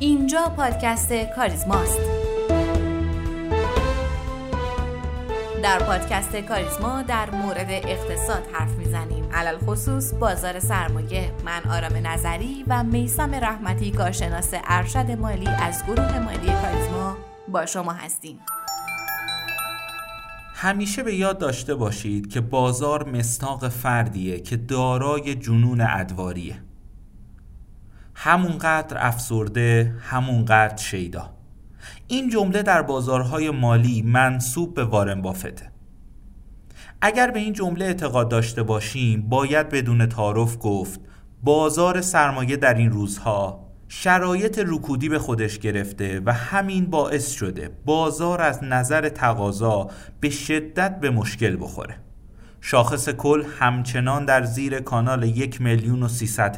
اینجا پادکست کاریزماست. در پادکست کاریزما در مورد اقتصاد حرف می‌زنیم. علل خصوص بازار سرمایه. من آرام نظری و میسم رحمتی کارشناس ارشد مالی از گروه مالی کاریزما با شما هستیم. همیشه به یاد داشته باشید که بازار مستاق فردیه که دارای جنون ادواریه. همونقدر افسرده همونقدر شیدا. این جمله در بازارهای مالی منصوب به وارن بافته. اگر به این جمله اعتقاد داشته باشیم باید بدون تعارف گفت بازار سرمایه در این روزها شرایط رکودی به خودش گرفته و همین باعث شده بازار از نظر تقاضا به شدت به مشکل بخوره. شاخص کل همچنان در زیر کانال یک میلیون و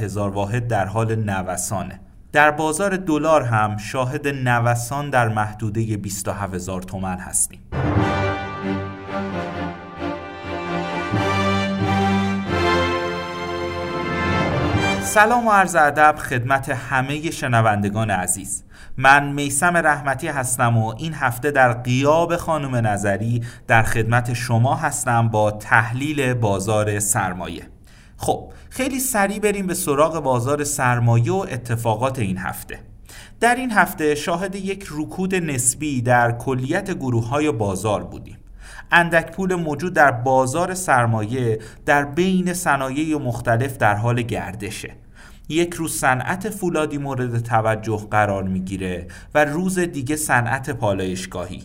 هزار واحد در حال نوسانه. در بازار دلار هم شاهد نوسان در محدوده 27 هزار تومن هستیم. سلام و عرض ادب خدمت همه شنوندگان عزیز. من میسم رحمتی هستم و این هفته در قیاب خانم نظری در خدمت شما هستم با تحلیل بازار سرمایه. خب خیلی سریع بریم به سراغ بازار سرمایه و اتفاقات این هفته. در این هفته شاهد یک رکود نسبی در کلیت گروه های بازار بودیم. اندک پول موجود در بازار سرمایه در بین صنایع مختلف در حال گردشه. یک روز صنعت فولادی مورد توجه قرار می‌گیره و روز دیگه صنعت پالایشگاهی.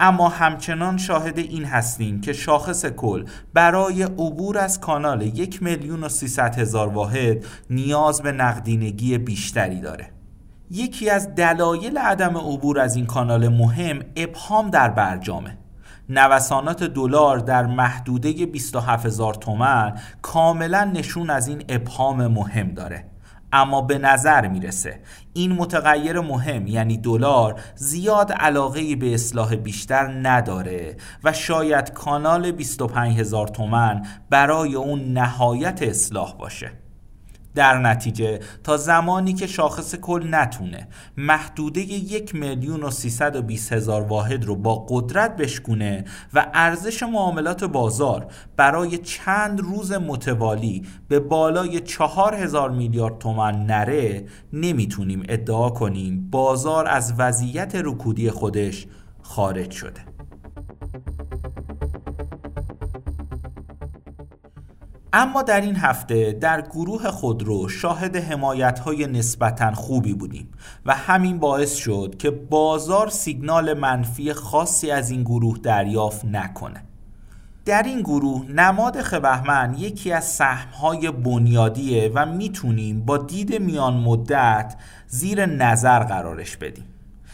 اما همچنان شاهد این هستیم که شاخص کل برای عبور از کانال یک میلیون و هزار واحد نیاز به نقدینگی بیشتری داره. یکی از دلایل عدم عبور از این کانال مهم ابهام در برجامه. نوسانات دلار در محدوده 27 هزار تومن کاملا نشون از این ابهام مهم داره. اما به نظر می‌رسه این متغیر مهم یعنی دلار زیاد علاقه به اصلاح بیشتر نداره و شاید کانال 25 هزار تومن برای اون نهایت اصلاح باشه. در نتیجه تا زمانی که شاخص کل نتونه. محدوده یک میلیون و سیصد و بیس هزار واحد رو با قدرت بشکونه و ارزش معاملات بازار برای چند روز متوالی به بالای چهار هزار میلیارد تومن نره نمی‌تونیم ادعا کنیم بازار از وضعیت رکودی خودش خارج شده. اما در این هفته در گروه خودرو شاهد حمایت های نسبتا خوبی بودیم و همین باعث شد که بازار سیگنال منفی خاصی از این گروه دریافت نکنه. در این گروه نماد خبهمن یکی از سهمهای بنیادیه و می‌تونیم با دید میان مدت زیر نظر قرارش بدیم.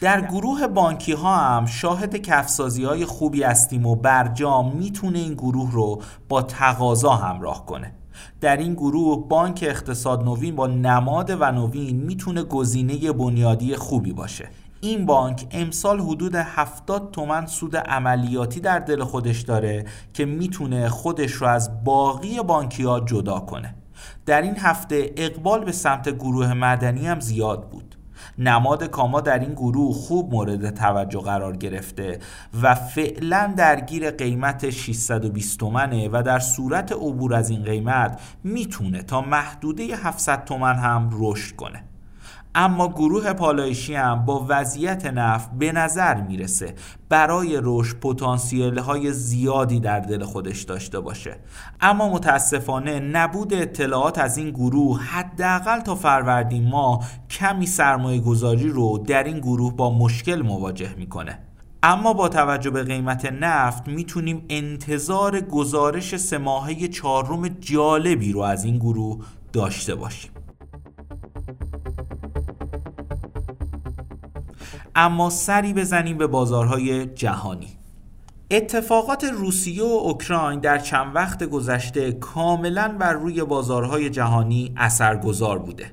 در گروه بانکی ها هم شاهد کفسازی های خوبی هستیم و برجام می‌تونه این گروه رو با تقاضا همراه کنه. در این گروه بانک اقتصاد نوین با نماد و نوین می‌تونه گزینه بنیادی خوبی باشه. این بانک امسال حدود 70 تومن سود عملیاتی در دل خودش داره که می‌تونه خودش رو از باقی بانکی ها جدا کنه. در این هفته اقبال به سمت گروه مدنی هم زیاد بود. نماد کاما در این گروه خوب مورد توجه قرار گرفته و فعلا درگیر قیمت 620 تومنه و در صورت عبور از این قیمت می‌تونه تا محدوده 700 تومن هم رشد کنه. اما گروه پالایشی هم با وضعیت نفت به نظر می‌رسه برای رشد پتانسیل های زیادی در دل خودش داشته باشه. اما متاسفانه نبود اطلاعات از این گروه حداقل تا فروردین ما کمی سرمایه گذاری رو در این گروه با مشکل مواجه می‌کنه. اما با توجه به قیمت نفت می‌تونیم انتظار گزارش سه چهارم جالبی رو از این گروه داشته باشیم. اما سری بزنیم به بازارهای جهانی. اتفاقات روسیه و اوکراین در چند وقت گذشته کاملا بر روی بازارهای جهانی اثرگذار بوده.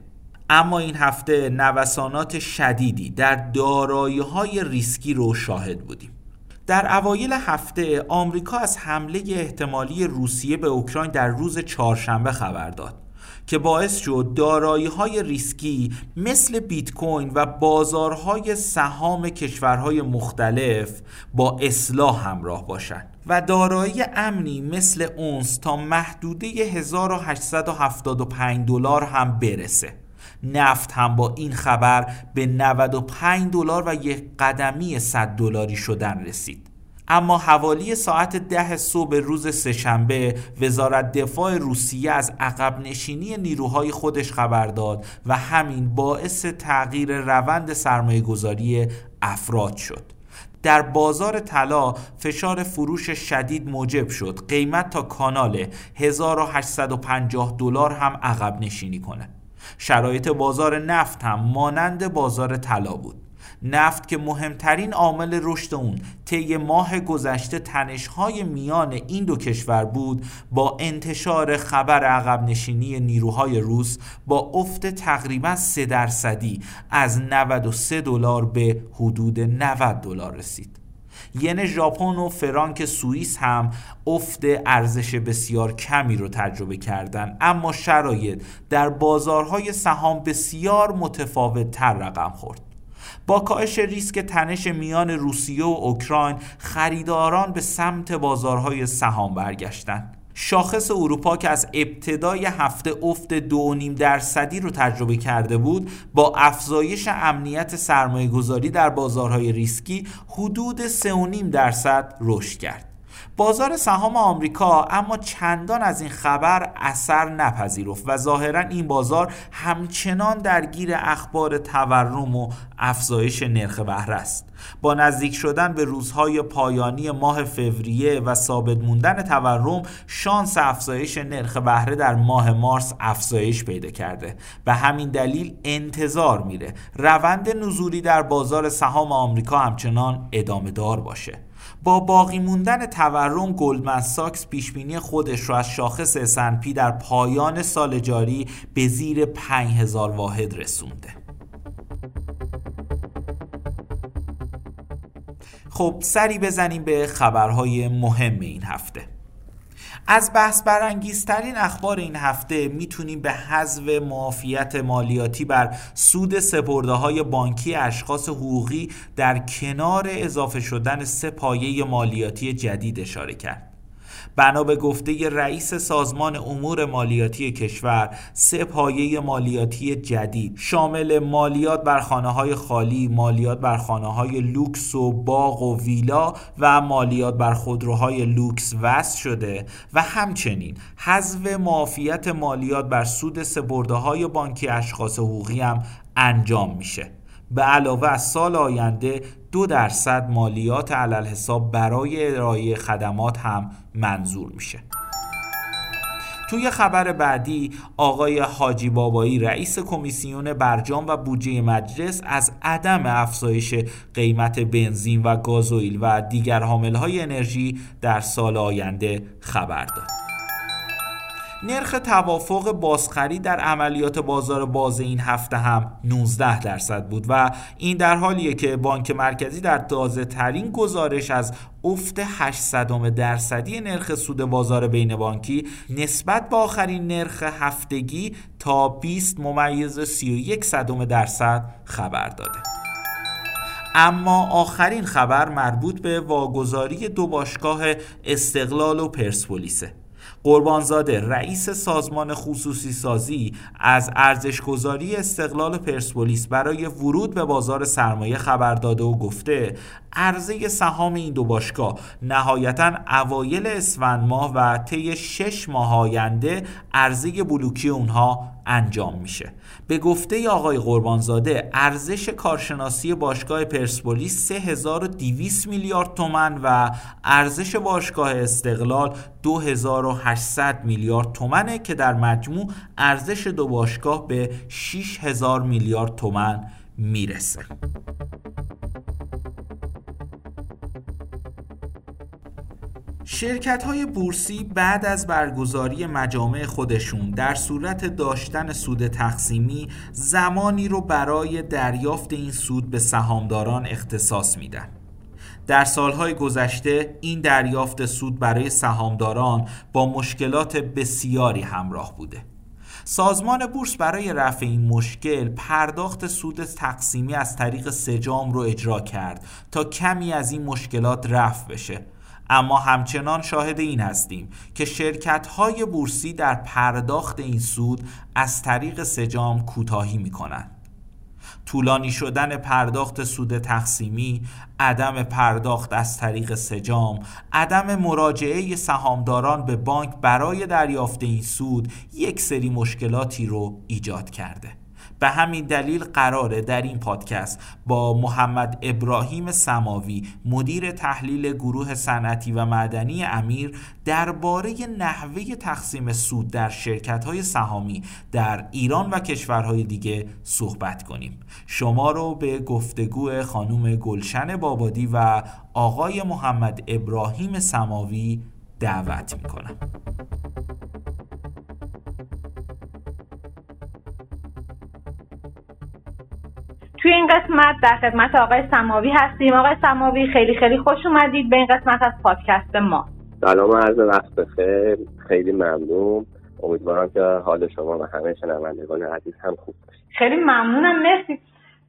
اما این هفته نوسانات شدیدی در دارایی های ریسکی رو شاهد بودیم. در اوایل هفته آمریکا از حمله احتمالی روسیه به اوکراین در روز چهارشنبه خبر داد. که باعث شد دارایی های ریسکی مثل بیت کوین و بازارهای سهام کشورهای مختلف با اصلاح همراه باشند. و دارایی امنی مثل اونس تا محدوده 1875 دلار هم برسه. نفت هم با این خبر به 95 دلار و یک قدمی 100 دلاری شدن رسید. اما حوالی ساعت ده صبح روز سهشنبه وزارت دفاع روسیه از عقب نشینی نیروهای خودش خبر داد و همین باعث تغییر روند سرمایه گذاری افراد شد. در بازار طلا فشار فروش شدید موجب شد. قیمت تا کانال 1850 دلار هم عقب نشینی کنه شرایط بازار نفت هم مانند بازار طلا بود. نفت که مهمترین عامل رشد اون طی ماه گذشته تنشهای میان این دو کشور بود با انتشار خبر عقب نشینی نیروهای روس با افت تقریبا 3 درصدی از 93 دلار به حدود 90 دلار رسید. ین ژاپن و فرانک سوئیس هم افت ارزش بسیار کمی رو تجربه کردند اما شرایط در بازارهای سهام بسیار متفاوت تر رقم خورد. با کاهش ریسک تنش میان روسیه و اوکراین خریداران به سمت بازارهای سهام برگشتند شاخص اروپا که از ابتدای هفته افت دو نیم درصدی رو تجربه کرده بود با افزایش امنیت سرمایه گذاری در بازارهای ریسکی حدود 3.5 درصد رشد کرد. بازار سهام آمریکا اما چندان از این خبر اثر نپذیرفت و ظاهرا این بازار همچنان درگیر اخبار تورم و افزایش نرخ بهره است. با نزدیک شدن به روزهای پایانی ماه فوریه و ثابت موندن تورم شانس افزایش نرخ بهره در ماه مارس افزایش پیدا کرده. به همین دلیل انتظار میره روند نزولی در بازار سهام آمریکا همچنان ادامه دار باشه. با باقی موندن تورم گلدمن ساکس پیشبینی خودش را از شاخص اسنپی در پایان سال جاری به زیر 5000 واحد رسونده. خب سری بزنیم به خبرهای مهم این هفته. از بحث برانگیزترین اخبار این هفته می‌تونیم به حذف معافیت مالیاتی بر سود سپرده های بانکی اشخاص حقوقی در کنار اضافه شدن سه پایه مالیاتی جدید اشاره کرد. بنا به گفته رئیس سازمان امور مالیاتی کشور سه پایه مالیاتی جدید. شامل مالیات بر خانه های خالی، مالیات بر خانه های لوکس و باغ و ویلا و مالیات بر خودروهای لوکس وضع شده و همچنین حذف معافیت مالیات بر سود سپرده های بانکی اشخاص حقوقی هم انجام میشه. به علاوه از سال آینده دو درصد مالیات علل حساب برای ارائه خدمات هم منظور میشه توی خبر بعدی آقای حاجی بابایی رئیس کمیسیون برجام و بودجه مجلس از عدم افزایش قیمت بنزین و گازوئیل و دیگر حاملهای انرژی در سال آینده خبر داد. نرخ توافق بازخرید در عملیات بازار باز این هفته هم 19 درصد بود و این در حالیه که بانک مرکزی در تازه ترین گزارش از افت 800 درصدی نرخ سود بازار بین بانکی نسبت به آخرین نرخ هفتگی تا 20 ممیز 31 صدم درصد خبر داده. اما آخرین خبر مربوط به واگذاری دو باشگاه استقلال و پرسپولیسه. قربانزاده رئیس سازمان خصوصی سازی از ارزشگذاری استقلال پرسپولیس برای ورود به بازار سرمایه خبر داده و گفته عرضه سهام این دو باشگاه نهایتا اوایل اسفند ماه و طی شش ماه آینده عرضه بلوکی اونها انجام میشه. به گفته آقای قربانزاده ارزش کارشناسی باشگاه پرسپولیس 3200 میلیارد تومن و ارزش باشگاه استقلال 2800 میلیارد تومنه که در مجموع ارزش دو باشگاه به 6000 میلیارد تومن می‌رسه. شرکت های بورسی بعد از برگزاری مجامع خودشون در صورت داشتن سود تقسیمی زمانی رو برای دریافت این سود به سهامداران اختصاص میدن. در سالهای گذشته این دریافت سود برای سهامداران با مشکلات بسیاری همراه بوده. سازمان بورس برای رفع این مشکل پرداخت سود تقسیمی از طریق سجام رو اجرا کرد تا کمی از این مشکلات رفع بشه. اما همچنان شاهد این هستیم که شرکت های بورسی در پرداخت این سود از طریق سجام کوتاهی می کنند. طولانی شدن پرداخت سود تقسیمی، عدم پرداخت از طریق سجام، عدم مراجعه سهامداران به بانک برای دریافت این سود یک سری مشکلاتی رو ایجاد کرده. به همین دلیل قراره در این پادکست با محمد ابراهیم سماوی مدیر تحلیل گروه صنعتی و معدنی امیر درباره نحوه تقسیم سود در شرکت های سهامی در ایران و کشورهای دیگه صحبت کنیم. شما رو به گفتگو خانم گلشن بابادی و آقای محمد ابراهیم سماوی دعوت می‌کنم. توی این قسمت در خدمت آقای سماوی هستیم. آقای سماوی خیلی خیلی خوش اومدید به این قسمت از پادکست ما. سلام عرض وقت بخیر. خیلی ممنون. امیدوارم که حال شما و همه شنوندگان عزیز هم خوب باشه خیلی ممنونم. مرسی.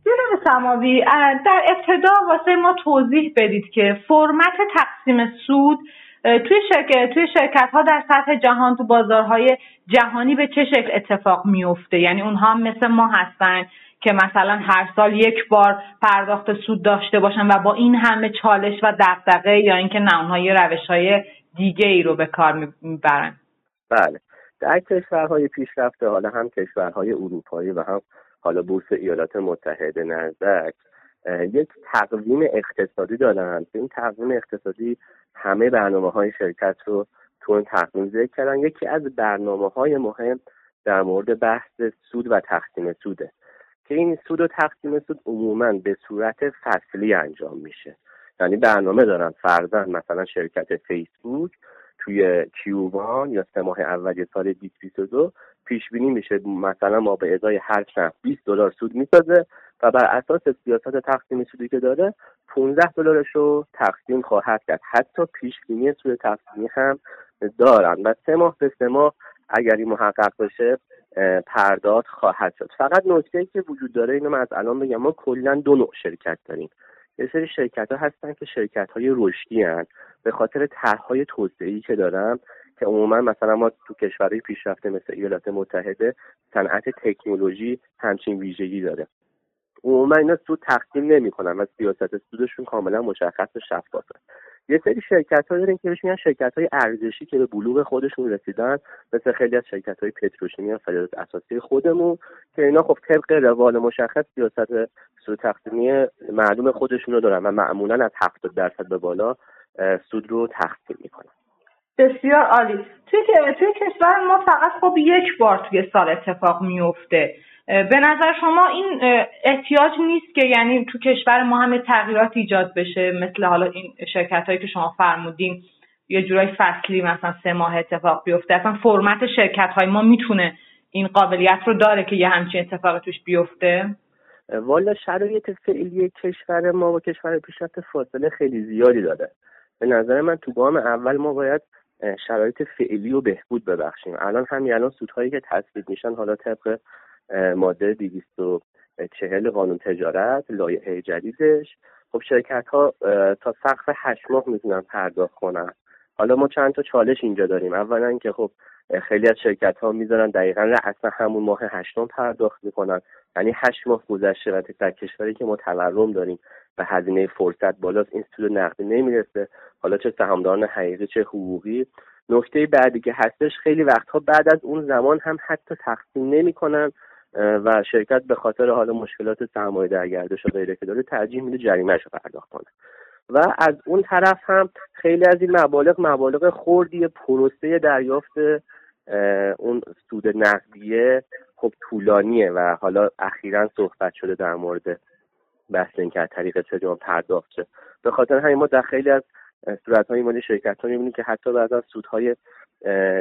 جناب سماوی در ابتدا واسه ما توضیح بدید که فرمت تقسیم سود توی شرکت توی شرکت ها در سطح جهان تو بازارهای جهانی به چه شکل اتفاق میفته یعنی اونها مثل ما هستن که مثلا هر سال یک بار پرداخت سود داشته باشن و با این همه چالش و دغدغه یا اینکه نه اونها یه روش های دیگه ای رو به کار می‌برن. بله. در کشورهای پیشرفته حالا هم کشورهای اروپایی و هم حالا بورس ایالات متحده نزدک یک تقویم اقتصادی دارن. این تقویم اقتصادی همه برنامه های شرکت رو تو این تقویم ذکر کردن. یکی از برنامه های مهم در مورد بحث سود و تقسیم سوده که این سود و تقسیم سود عموما به صورت فصلی انجام میشه. یعنی برنامه دارن فرزن مثلا شرکت فیسبوک توی کیوبان یا سه ماه اول سال 2022 پیش بینی میشه. مثلا ما به ازای هر شب 20 دلار سود می‌سازه و بر اساس سیاست تقسیم سودی که داره 15 دلارش رو تقسیم خواهد کرد. حتی پیش بینی سود تقسیمی هم دارن و سه ماه به سه ماه اگر این محقق بشه پرداخت خواهد شد. فقط نکته که وجود داره اینو من از الان بگم. ما کلا دو نوع شرکت داریم. یه سری شرکت ها هستن که شرکت های رشدی هن. به خاطر طرحهای توسعه که دارم که عموما مثلا ما تو کشورهای پیشرفته مثل ایالات متحده صنعت تکنولوژی همچین ویژگی داره عموما اینا سود تقسیم نمی‌کنن و سیاست سودشون کاملا مشخص و شفافه یه سری شرکت ها داریم که بهش میگن شرکت های ارزشی که به بلوغ خودشون رسیدن مثل خیلی از شرکت های پتروشیمی فعالیت اساسی خودمون که اینا خب طبق روال مشخص سیاست سود تقسیمی معلوم خودشون رو دارن و معمولا از 70 درصد به بالا سود رو تقسیم می‌کنن. بسیار عالی. توی کشور ما فقط خب یک بار توی سال اتفاق میفته به نظر شما این احتیاج نیست که یعنی تو کشور ما همه تغییرات ایجاد بشه؟ مثل حالا این شرکت هایی که شما فرمودین یه جورای فصلی مثلا سه ماه اتفاق بیفته. اصلا فرمت شرکت های ما می‌تونه این قابلیت رو داره که یه همچین اتفاق توش بیفته؟ والا شرایط فعلی کشور ما و کشور پیشرفت فاصله خیلی زیادی داره به نظر من تو گام اول ما باید شرایط فعلی رو بهبود ببخشیم. الان همین الان سودهایی که تصویب میشن حالا طبق ماده 240 قانون تجارت لایحه جدیدش. خب شرکت ها تا سقف هشت ماه می‌تونن پرداخت کنن. حالا ما چند تا چالش اینجا داریم. اولا که خب خیلی از شرکت ها می‌ذارن دقیقا اصلا همون ماه هشتم پرداخت می‌کنن. یعنی هشت ماه گذشته و در کشوری که ما تورم داریم و هزینه فرصت بالاست این سود نقدی نمی‌رسه. حالا چه سهامداران حقیقی چه حقوقی. نکته بعدی که هستش خیلی وقتها بعد از اون زمان هم حتی تقسیم نمی‌کنن و شرکت به خاطر حال مشکلات سرمایه در گردش و غیره که داره ترجیح میده جریمهش رو پرداخت کنه. و از اون طرف هم خیلی از این مبالغ مبالغ خوردی پروسه دریافت اون سود نقدیه خب طولانیه و حالا اخیرا صحبت شده در مورد بحث اینکه از طریق سجام پرداخت شه. به خاطر همین ما در خیلی از صورت های مالی شرکت ها می‌بینیم که حتی بعد از سودهای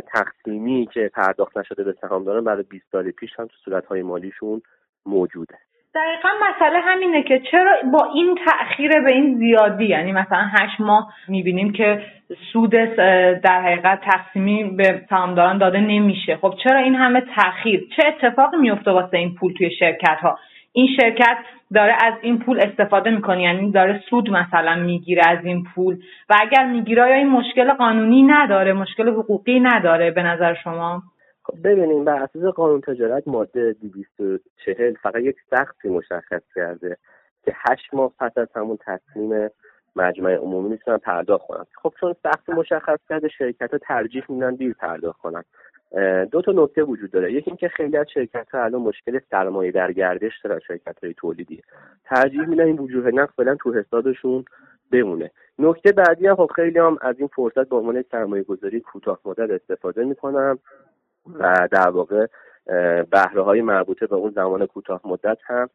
تقسیمی که پرداخت نشده به سهامداران برای 20 سال پیش هم تو صورت های مالیشون موجوده. دقیقا مسئله همینه که چرا با این تاخیر به این زیادی یعنی مثلا هشت ماه می‌بینیم که سود در حقیقت تقسیمی به سهامداران داده نمیشه. خب چرا این همه تاخیر چه اتفاقی میفته واسه این پول توی شرکت ها این شرکت داره از این پول استفاده می‌کنه یعنی داره سود مثلا می‌گیره از این پول. و اگر می‌گیره یا این مشکل قانونی نداره؟ مشکل حقوقی نداره به نظر شما؟ خب ببینیم بر اساس قانون تجارت ماده 240 فقط یک سختی مشخص کرده که هشت ماه پس از همون تصمیم مجمع عمومی می‌تونن پرداخت کنن خب چون سخت مشخص کرده شرکت ها ترجیح میدن دیر پرداخت کنن. دو تا نکته وجود داره. یکی اینکه خیلی از شرکت ها الان مشکل سرمایه در گردش دارن شرکت های تولیدی. ترجیح میدن این وجوه نقد فعلا تو حسابشون بمونه. نکته بعدی هم خب خیلی هم از این فرصت به عنوان سرمایه گذاری کوتاه مدت استفاده می‌کنم. و در واقع بهره های مربوطه به اون زمان کوتاه مدت هم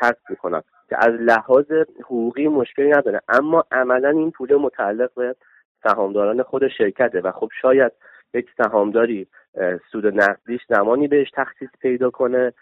کسب می‌کنم که از لحاظ حقوقی مشکلی نداره اما عملا این پول متعلق به سهامداران خود شرکته و خب شاید یک سهامداری سود نقدیش زمانی بهش تخصیص پیدا کنه.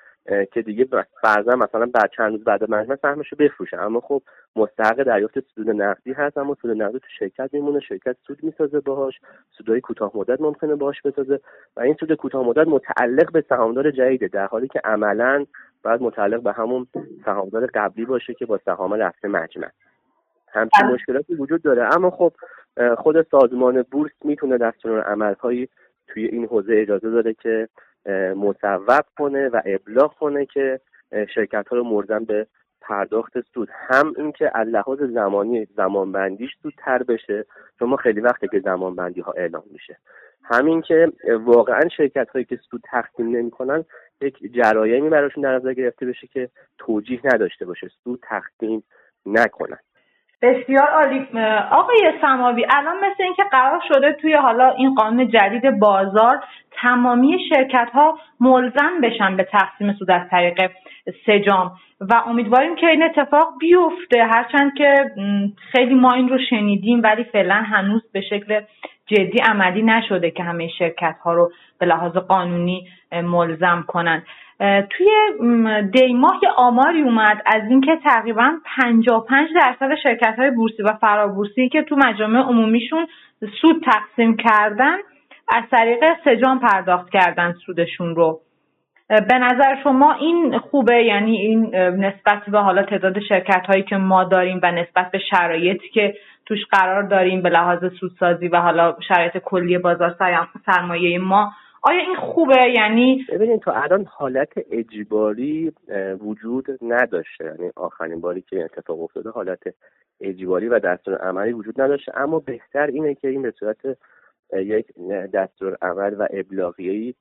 که دیگه فرضا مثلا بعد چند روز بعد مجمع سهمش رو بفروشه اما خب مستحق دریافت سود نقدی هست اما سود نقدی تو شرکت میمونه شرکت سود می‌سازه باهاش سودهای کوتاه مدت ممکنه باهاش بسازه و این سود کوتاه مدت متعلق به سهامدار جدیده در حالی که عملا باید متعلق به همون سهامدار قبلی باشه که با سهام رفته مجمع. همچین بله. مشکلاتی وجود داره. اما خب خود سازمان بورس می‌تونه دستور عملهایی توی این حوزه اجازه داره که مصوب کنه و ابلاغ کنه که شرکت ها رو مردن به پرداخت سود. هم اینکه از لحاظ زمانی زمانبندیش زودتر بشه چون ما خیلی وقته که زمانبندی ها اعلام میشه. همین که واقعا شرکت هایی که سود تقسیم نمی‌کنن یک جرایمی براشون در نظر گرفته بشه که توجیه نداشته باشه. سود تقسیم نکنن. بسیار عالی. آقای سماوی الان مثل اینکه قرار شده توی حالا این قانون جدید بازار تمامی شرکت ها ملزم بشن به تقسیم سود از طریق سجام. و امیدواریم که این اتفاق بیفته. هرچند که خیلی ما این رو شنیدیم ولی فعلا هنوز به شکل جدی عملی نشده که همه شرکت ها رو به لحاظ قانونی ملزم کنند. توی دیماه یه آماری اومد از اینکه تقریبا 55 درصد شرکت های بورسی و فرابورسی که تو مجامع عمومیشون سود تقسیم کردن از طریق سجام پرداخت کردن سودشون رو. به نظر شما این خوبه؟ یعنی این نسبت به حالا تعداد شرکت هایی که ما داریم و نسبت به شرایطی که توش قرار داریم به لحاظ سودسازی و حالا شرایط کلی بازار سرمایه ما آیا این خوبه؟ یعنی ببینید تو الان حالت اجباری وجود نداشته. یعنی آخرین باری که اتفاق افتاده حالت اجباری و دستور عملی وجود نداشته. اما بهتر اینه که این به صورت یک دستور عمل و ابلاغیه‌ای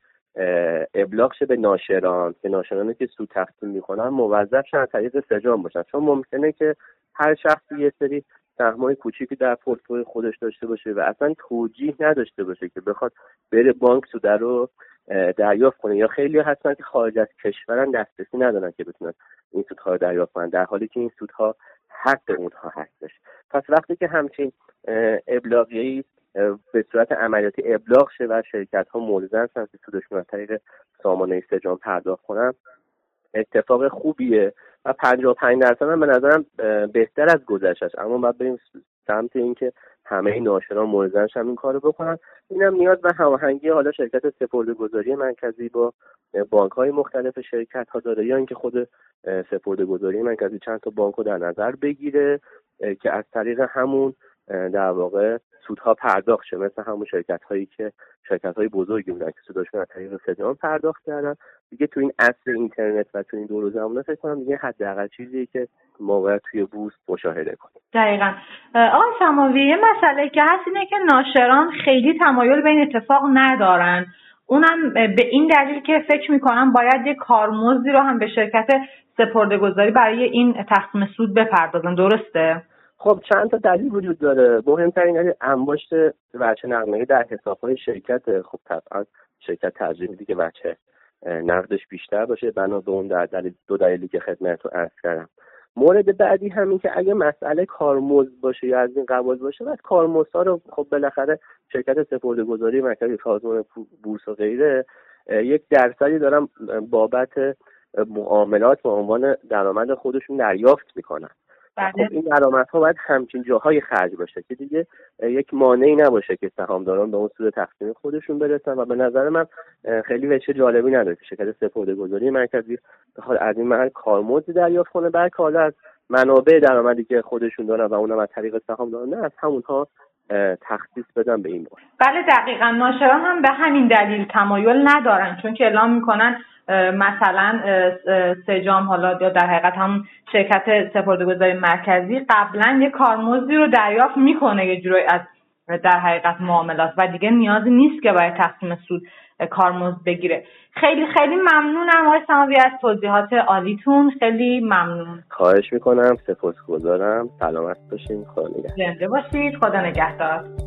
ابلاغ شه به ناشران. که ناشرانی که سود تقسیم می‌کنن موظف شن از طریق سجام باشن. چون ممکنه که هر شخصی یه سری سهمای کوچیکی در پورتفوی خودش داشته باشه و اصلا توجیه نداشته باشه که بخواد بره بانک سود رو دریافت کنه. یا خیلی هستن که خارج از کشورن دسترسی ندارن که بتونن این سودها رو دریافت کنن در حالی که این سودها حق اونها هستش. پس وقتی که همچین ابلاغیه‌ای به صورت عملیاتی ابلاغ شه و شرکت ها ملزم هستن که سودشون از طریق سامانه سجام پرداخت کنن اتفاق خوبیه. و 55 درصد هم به نظرم بهتر از گذشته اما باید بریم سمت اینکه همه ناشران ملزم هم این کارو بکنن. اینم نیاز به هماهنگی حالا شرکت سپرده گذاری مرکزی با بانک های مختلف شرکت ها داره. یا اینکه خود سپرده گذاری مرکزی چند تا بانک رو در نظر بگیره که از طریق همون در واقع سودها پرداخت شه. مثل همون شرکت هایی که شرکت های بزرگی بودن که سوداشون از طریق فدرال پرداخت کردن. دیگه تو این اصل اینترنت و تو این دور زمانه فکر کنم دیگه حداقل چیزی که ما باید توی بورس مشاهده کنیم. دقیقا. آقای سماوی یه مسئله که هست اینه که ناشران خیلی تمایل به این اتفاق ندارن. اونم به این دلیل که فکر می‌کنم باید یه کارمزدی رو هم به شرکت سپرده گذاری برای این تقسیم سود بپردازن. درسته؟ خب چند تا دلیل وجود داره. مهمترین دلیل انباشت وچه نقدینگی در های شرکت. خب طبعا شرکت ترجیح میده که وچه نقدش بیشتر باشه. بنا به اون در دلیل دو دلیلی که خدمت رو عرض کردم. مورد بعدی همین که اگه مسئله کارمزد باشه یا از این قواعد باشه بعد کارمزدها رو خب بالاخره شرکت سپرده گذاری مرکزی سازمان بورس و غیره یک درصدی دارم بابت معاملات به عنوان درآمد خودشون دریافت می‌کنن. بله. خب این درآمدها باید همچین جاهای خرج باشه که دیگه یک مانعی نباشه که سهامداران به اون سود تقسیم خودشون برسن و به نظر من خیلی وجه جالبی نداره که شرکت سپرده گذاری مرکزی بخواد از این محل کارمزدی دریافت کنه بلکه حالا از منابع درآمدی که خودشون دارن و اونم از طریق سهامداران نه از همونها تخصیص بدن به این بار بله دقیقا. ناشران هم به همین دلیل تمایل ندارن چون که اعلام می‌کنن مثلا سجام حالا یا در حقیقت هم شرکت سپردهگذاری مرکزی قبلا یه کارمزدی رو دریافت می‌کنه یه جورایی از در حقیقت معاملات. و دیگه نیازی نیست که برای تقسیم سود کارمزد بگیره. خیلی خیلی ممنونم آقای سماوی از توضیحات عالیتون. خیلی ممنون. خواهش می‌کنم. سپاسگزارم. سلامت باشین. خدا نگهدار. زنده باشید. خدا نگهدار.